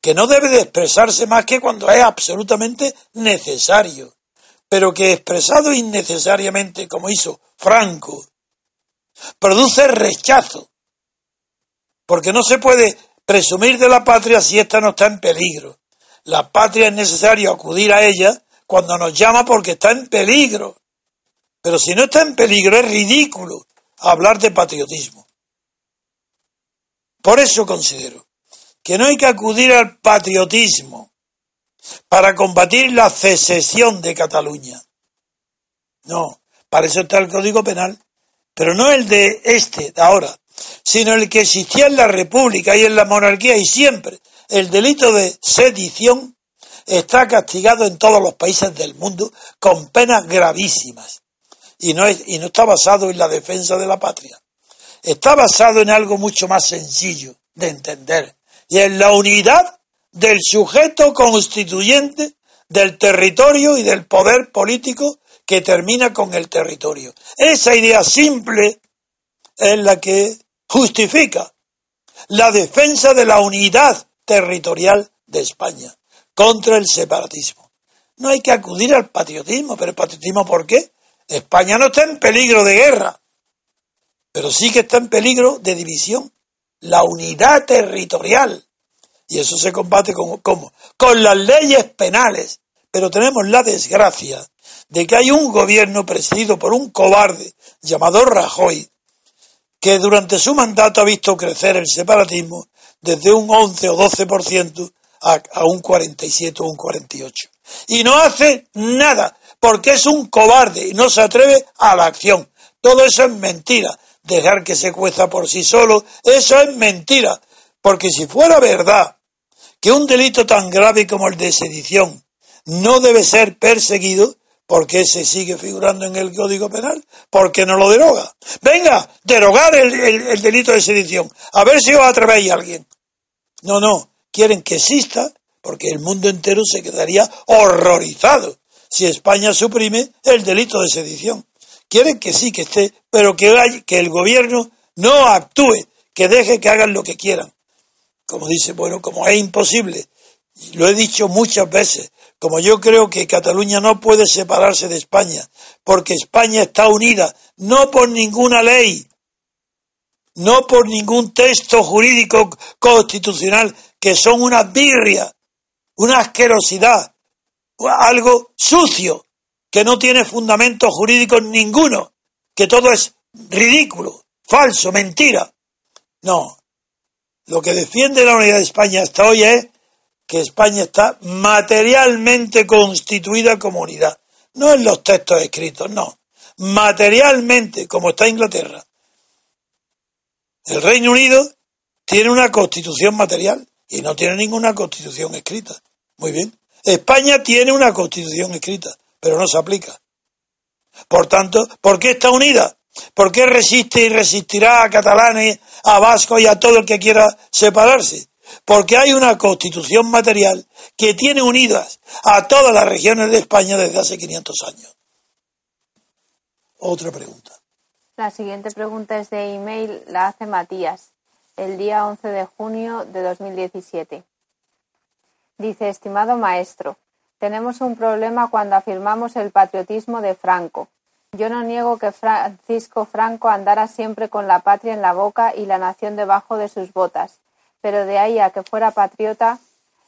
que no debe de expresarse más que cuando es absolutamente necesario, pero que expresado innecesariamente, como hizo Franco, produce rechazo, porque no se puede presumir de la patria si ésta no está en peligro. La patria es necesario acudir a ella cuando nos llama porque está en peligro. Pero si no está en peligro es ridículo hablar de patriotismo. Por eso considero que no hay que acudir al patriotismo para combatir la secesión de Cataluña. No, para eso está el Código Penal, pero no el de este, de ahora, sino el que existía en la República y en la monarquía y siempre. El delito de sedición está castigado en todos los países del mundo con penas gravísimas y no, y no está basado en la defensa de la patria. Está basado en algo mucho más sencillo de entender y en la unidad del sujeto constituyente del territorio y del poder político que termina con el territorio. Esa idea simple es la que justifica la defensa de la unidad territorial de España contra el separatismo. No hay que acudir al patriotismo, pero el patriotismo ¿por qué? España no está en peligro de guerra, pero sí que está en peligro de división. La unidad territorial. Y eso se combate con, ¿cómo? Con las leyes penales. Pero tenemos la desgracia de que hay un gobierno presidido por un cobarde llamado Rajoy, que durante su mandato ha visto crecer el separatismo desde un 11 o 12% a, a un 47 o un 48. Y no hace nada, porque es un cobarde y no se atreve a la acción. Todo eso es mentira. Dejar que se cueza por sí solo, eso es mentira. Porque si fuera verdad que un delito tan grave como el de sedición no debe ser perseguido, ¿Por qué se sigue figurando en el Código Penal? ¿Por qué no lo deroga? Venga, derogar el, delito de sedición. A ver si os atrevéis a alguien. No, no, quieren que exista porque el mundo entero se quedaría horrorizado si España suprime el delito de sedición. Quieren que sí, que esté, pero que, que el gobierno no actúe, que deje que hagan lo que quieran. Como dice, bueno, como es imposible, lo he dicho muchas veces, como yo creo que Cataluña no puede separarse de España, porque España está unida, no por ninguna ley, no por ningún texto jurídico constitucional, que son una birria, una asquerosidad, algo sucio, que no tiene fundamentos jurídicos ninguno, que todo es ridículo, falso, mentira. No, lo que defiende la unidad de España hasta hoy es que España está materialmente constituida como unidad. No en los textos escritos, no. Materialmente, como está Inglaterra. El Reino Unido tiene una constitución material y no tiene ninguna constitución escrita. Muy bien. España tiene una constitución escrita, pero no se aplica. Por tanto, ¿por qué está unida? ¿Por qué resiste y resistirá a catalanes, a vascos y a todo el que quiera separarse? Porque hay una constitución material que tiene unidas a todas las regiones de España desde hace 500 años. Otra pregunta. La siguiente pregunta es de email, la hace Matías, el día 11 de junio de 2017. Dice, estimado maestro, tenemos un problema cuando afirmamos el patriotismo de Franco. Yo no niego que Francisco Franco andara siempre con la patria en la boca y la nación debajo de sus botas pero de ahí a que fuera patriota,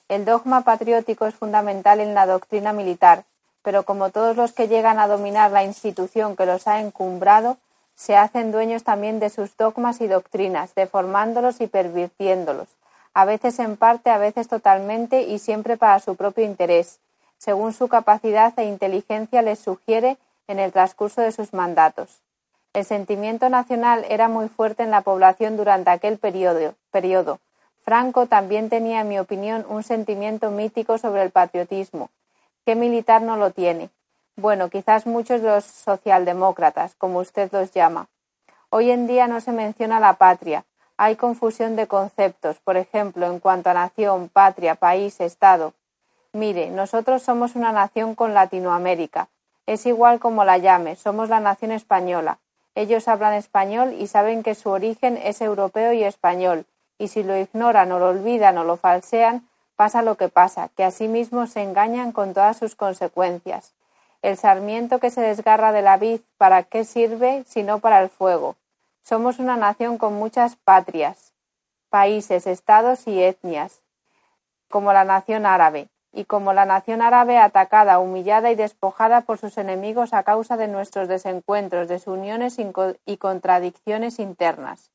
el dogma patriótico es fundamental en la doctrina militar, pero como todos los que llegan a dominar la institución que los ha encumbrado, se hacen dueños también de sus dogmas y doctrinas, deformándolos y pervirtiéndolos, a veces en parte, a veces totalmente y siempre para su propio interés, según su capacidad e inteligencia les sugiere en el transcurso de sus mandatos. El sentimiento nacional era muy fuerte en la población durante aquel periodo, Franco también tenía, en mi opinión, un sentimiento mítico sobre el patriotismo. ¿Qué militar no lo tiene? Bueno, quizás muchos de los socialdemócratas, como usted los llama. Hoy en día no se menciona la patria. Hay confusión de conceptos, por ejemplo, en cuanto a nación, patria, país, Estado. Mire, nosotros somos una nación con Latinoamérica. Es igual como la llame, somos la nación española. Ellos hablan español y saben que su origen es europeo y español, y si lo ignoran o lo olvidan o lo falsean, pasa lo que pasa, que asimismo se engañan con todas sus consecuencias. El sarmiento que se desgarra de la vid, ¿para qué sirve sino para el fuego? Somos una nación con muchas patrias, países, estados y etnias, como la nación árabe, y como la nación árabe atacada, humillada y despojada por sus enemigos a causa de nuestros desencuentros, desuniones y contradicciones internas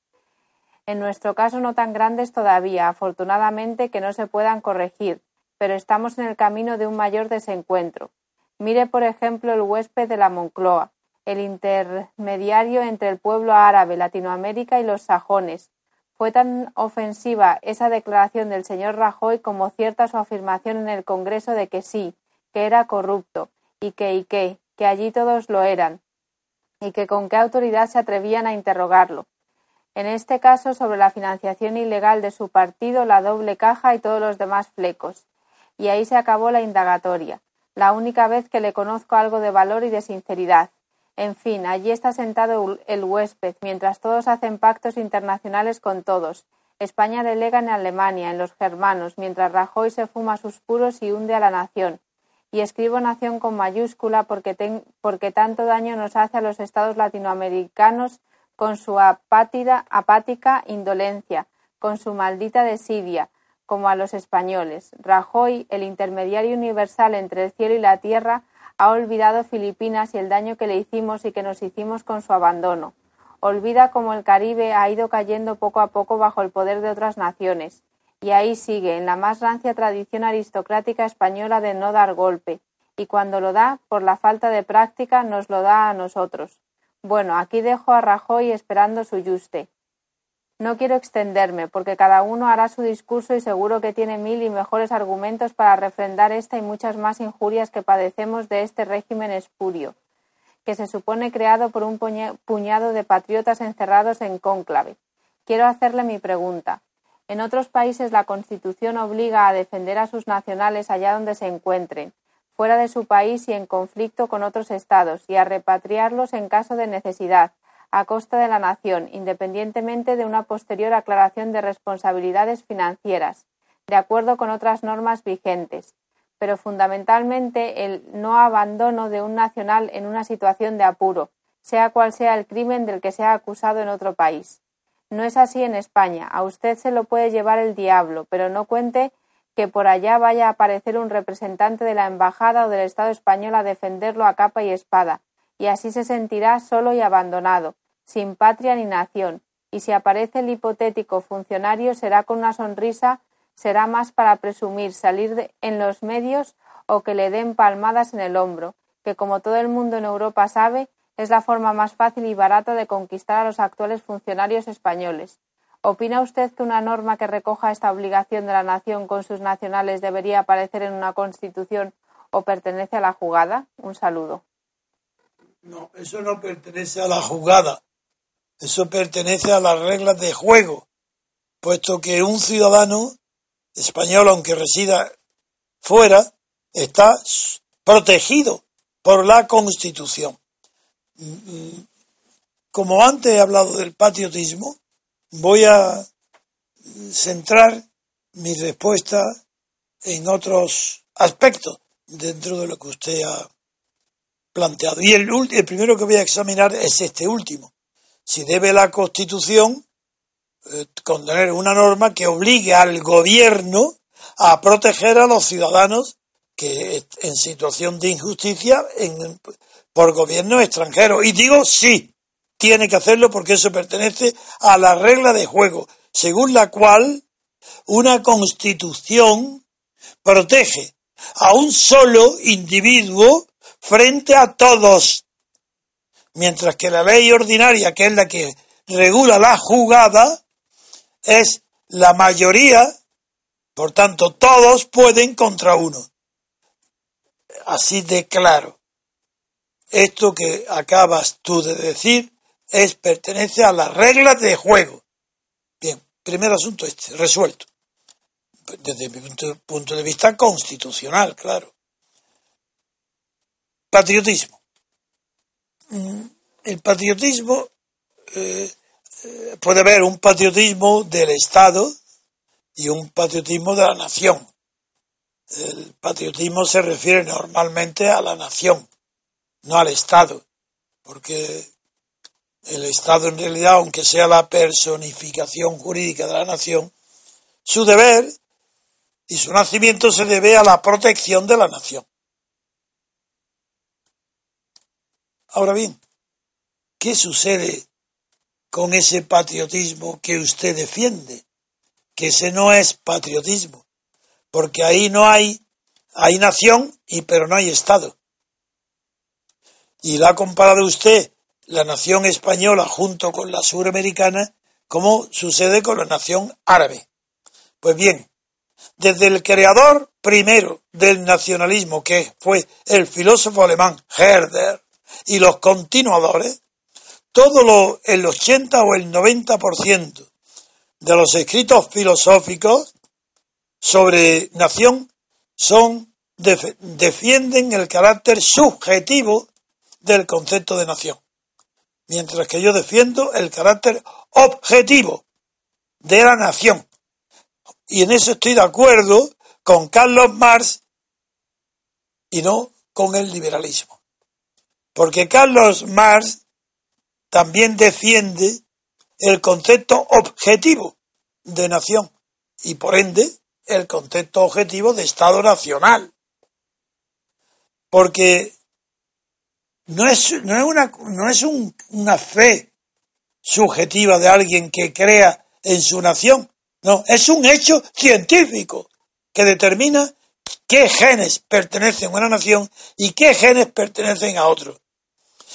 en nuestro caso no tan grandes todavía, afortunadamente que no se puedan corregir, pero estamos en el camino de un mayor desencuentro. Mire, por ejemplo, el huésped de la Moncloa, el intermediario entre el pueblo árabe, Latinoamérica y los sajones. Fue tan ofensiva esa declaración del señor Rajoy como cierta su afirmación en el Congreso de que sí, que era corrupto, y que y que, que allí todos lo eran, y que con qué autoridad se atrevían a interrogarlo en este caso sobre la financiación ilegal de su partido, la doble caja y todos los demás flecos. Y ahí se acabó la indagatoria, la única vez que le conozco algo de valor y de sinceridad. En fin, allí está sentado el huésped, mientras todos hacen pactos internacionales con todos. España delega en Alemania, en los germanos, mientras Rajoy se fuma sus puros y hunde a la nación. Y escribo nación con mayúscula porque, porque tanto daño nos hace a los estados latinoamericanos con su apátida, apática indolencia, con su maldita desidia, como a los españoles. Rajoy, el intermediario universal entre el cielo y la tierra, ha olvidado Filipinas y el daño que le hicimos y que nos hicimos con su abandono. Olvida cómo el Caribe ha ido cayendo poco a poco bajo el poder de otras naciones. Y ahí sigue, en la más rancia tradición aristocrática española de no dar golpe. Y cuando lo da, por la falta de práctica, nos lo da a nosotros. Bueno, aquí dejo a Rajoy esperando su yuste. No quiero extenderme, porque cada uno hará su discurso y seguro que tiene mil y mejores argumentos para refrendar esta y muchas más injurias que padecemos de este régimen espurio, que se supone creado por un puñado de patriotas encerrados en cónclave. Quiero hacerle mi pregunta. En otros países la Constitución obliga a defender a sus nacionales allá donde se encuentren, fuera de su país y en conflicto con otros estados, y a repatriarlos en caso de necesidad, a costa de la nación, independientemente de una posterior aclaración de responsabilidades financieras, de acuerdo con otras normas vigentes, pero fundamentalmente el no abandono de un nacional en una situación de apuro, sea cual sea el crimen del que sea acusado en otro país. No es así en España. A usted se lo puede llevar el diablo, pero no cuente que por allá vaya a aparecer un representante de la embajada o del Estado español a defenderlo a capa y espada, y así se sentirá solo y abandonado, sin patria ni nación, y si aparece el hipotético funcionario será con una sonrisa, será más para presumir salir en los medios o que le den palmadas en el hombro, que como todo el mundo en Europa sabe, es la forma más fácil y barata de conquistar a los actuales funcionarios españoles. ¿Opina usted que una norma que recoja esta obligación de la nación con sus nacionales debería aparecer en una constitución o pertenece a la jugada? Un saludo. No, eso no pertenece a la jugada. Eso pertenece a las reglas de juego, puesto que un ciudadano español, aunque resida fuera, está protegido por la Constitución. Mm, mm, como antes he hablado del patriotismo, voy a centrar mi respuesta en otros aspectos dentro de lo que usted ha planteado. Y el, el primero que voy a examinar es este último. Si debe la Constitución eh, contener una norma que obligue al gobierno a proteger a los ciudadanos que en situación de injusticia por gobierno extranjero. Y digo sí, tiene que hacerlo porque eso pertenece a la regla de juego, según la cual una constitución protege a un solo individuo frente a todos, mientras que la ley ordinaria, que es la que regula la jugada, es la mayoría, por tanto, todos pueden contra uno. Así de claro. Esto que acabas tú de decir es pertenece a las reglas de juego. Bien, primer asunto este, resuelto. Desde mi punto, de vista constitucional, claro. Patriotismo. Mm, el patriotismo eh, eh, puede haber un patriotismo del Estado y un patriotismo de la nación. El patriotismo se refiere normalmente a la nación, no al Estado, porque el Estado en realidad, aunque sea la personificación jurídica de la nación, su deber y su nacimiento se debe a la protección de la nación. Ahora bien, ¿qué sucede con ese patriotismo que usted defiende? Que ese no es patriotismo, porque ahí no hay, hay nación, y pero no hay Estado. Y la ha comparado usted la nación española junto con la suramericana, como sucede con la nación árabe. Pues bien, desde el creador primero del nacionalismo, que fue el filósofo alemán Herder, y los continuadores, todo lo, el 80 o el 90% de los escritos filosóficos sobre nación son defienden el carácter subjetivo del concepto de nación mientras que yo defiendo el carácter objetivo de la nación. Y en eso estoy de acuerdo con Carlos Marx y no con el liberalismo. Porque Carlos Marx también defiende el concepto objetivo de nación y por ende el concepto objetivo de Estado nacional. Porque no es, no es, una, no es una fe subjetiva de alguien que crea en su nación. No, es un hecho científico que determina qué genes pertenecen a una nación y qué genes pertenecen a otro.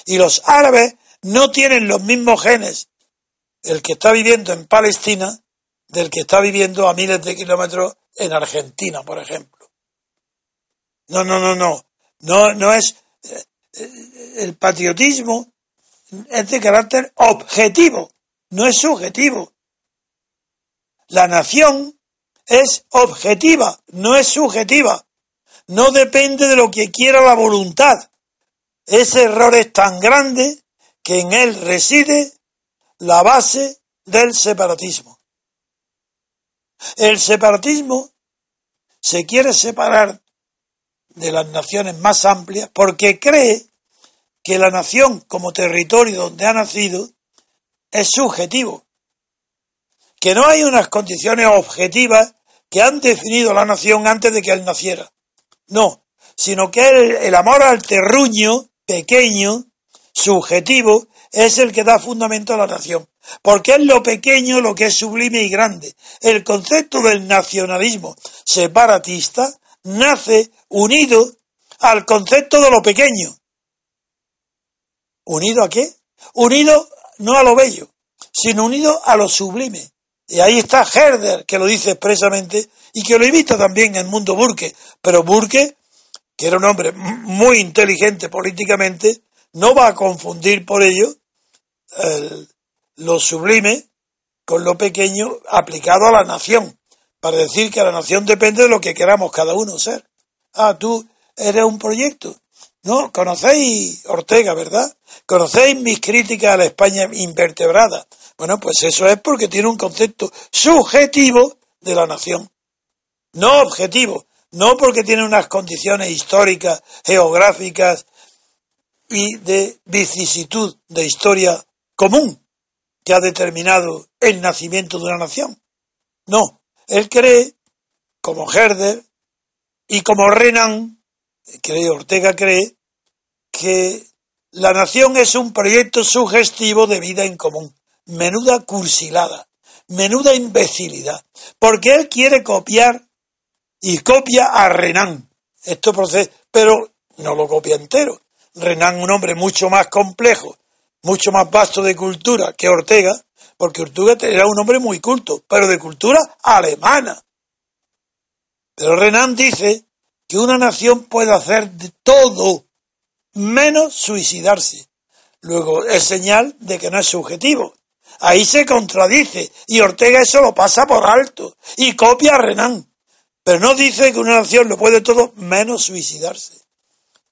Y los árabes no tienen los mismos genes el que está viviendo en Palestina del que está viviendo a miles de kilómetros en Argentina, por ejemplo. No, no, no, no. No, no es el patriotismo es de carácter objetivo, no es subjetivo. La nación es objetiva, no es subjetiva. No depende de lo que quiera la voluntad. Ese error es tan grande que en él reside la base del separatismo. El separatismo se quiere separar de las naciones más amplias porque cree que la nación como territorio donde ha nacido es subjetivo, que no hay unas condiciones objetivas que han definido la nación antes de que él naciera. No, sino que el, el amor al terruño pequeño, subjetivo, es el que da fundamento a la nación. Porque es lo pequeño lo que es sublime y grande. El concepto del nacionalismo separatista nace unido al concepto de lo pequeño. ¿Unido a qué? Unido no a lo bello, sino unido a lo sublime. Y ahí está Herder, que lo dice expresamente y que lo imita también el mundo Burke. Pero Burke, que era un hombre muy inteligente políticamente, no va a confundir por ello lo sublime con lo pequeño aplicado a la nación, para decir que la nación depende de lo que queramos cada uno ser. Ah, tú eres un proyecto. No, conocéis Ortega, ¿verdad? Conocéis mis críticas a la España invertebrada. Bueno, pues eso es porque tiene un concepto subjetivo de la nación. No objetivo. No porque tiene unas condiciones históricas, geográficas y de vicisitud de historia común que ha determinado el nacimiento de una nación. No, él cree, como Herder y como Renan, cree, Ortega cree, que la nación es un proyecto sugestivo de vida en común. Menuda cursilada, menuda imbecilidad, porque él quiere copiar y copia a Renan. Esto procede, pero no lo copia entero. Renan, un hombre mucho más complejo mucho más vasto de cultura que Ortega, porque Ortega era un hombre muy culto, pero de cultura alemana. Pero Renan dice que una nación puede hacer de todo menos suicidarse. Luego es señal de que no es subjetivo. Ahí se contradice y Ortega eso lo pasa por alto y copia a Renan. Pero no dice que una nación lo puede todo menos suicidarse.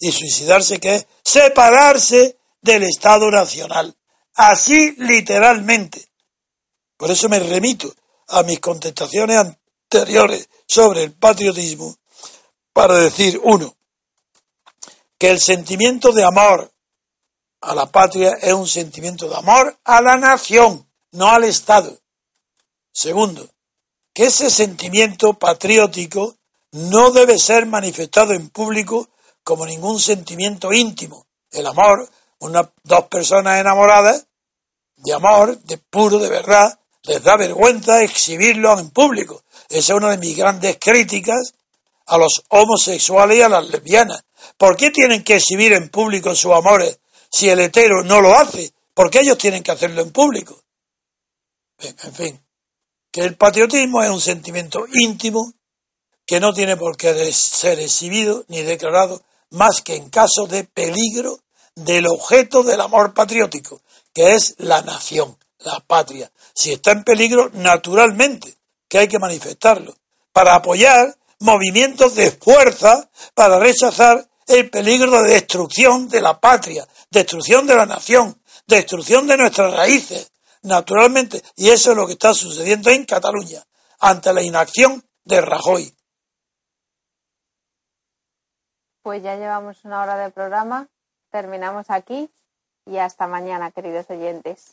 Y suicidarse que es separarse del Estado Nacional. Así literalmente. Por eso me remito a mis contestaciones sobre el patriotismo para decir, uno, que el sentimiento de amor a la patria es un sentimiento de amor a la nación, no al Estado. Segundo, que ese sentimiento patriótico no debe ser manifestado en público como ningún sentimiento íntimo. El amor, una, dos personas enamoradas de amor, de puro, de verdad, les da vergüenza exhibirlo en público. Esa es una de mis grandes críticas a los homosexuales y a las lesbianas. ¿Por qué tienen que exhibir en público sus amores si el hetero no lo hace? ¿Por qué ellos tienen que hacerlo en público? En fin, que el patriotismo es un sentimiento íntimo que no tiene por qué ser exhibido ni declarado más que en caso de peligro del objeto del amor patriótico, que es la nación, la patria. Si está en peligro, naturalmente, que hay que manifestarlo, para apoyar movimientos de fuerza para rechazar el peligro de destrucción de la patria, destrucción de la nación, destrucción de nuestras raíces, naturalmente. Y eso es lo que está sucediendo en Cataluña, ante la inacción de Rajoy. Pues ya llevamos una hora de programa, terminamos aquí y hasta mañana, queridos oyentes.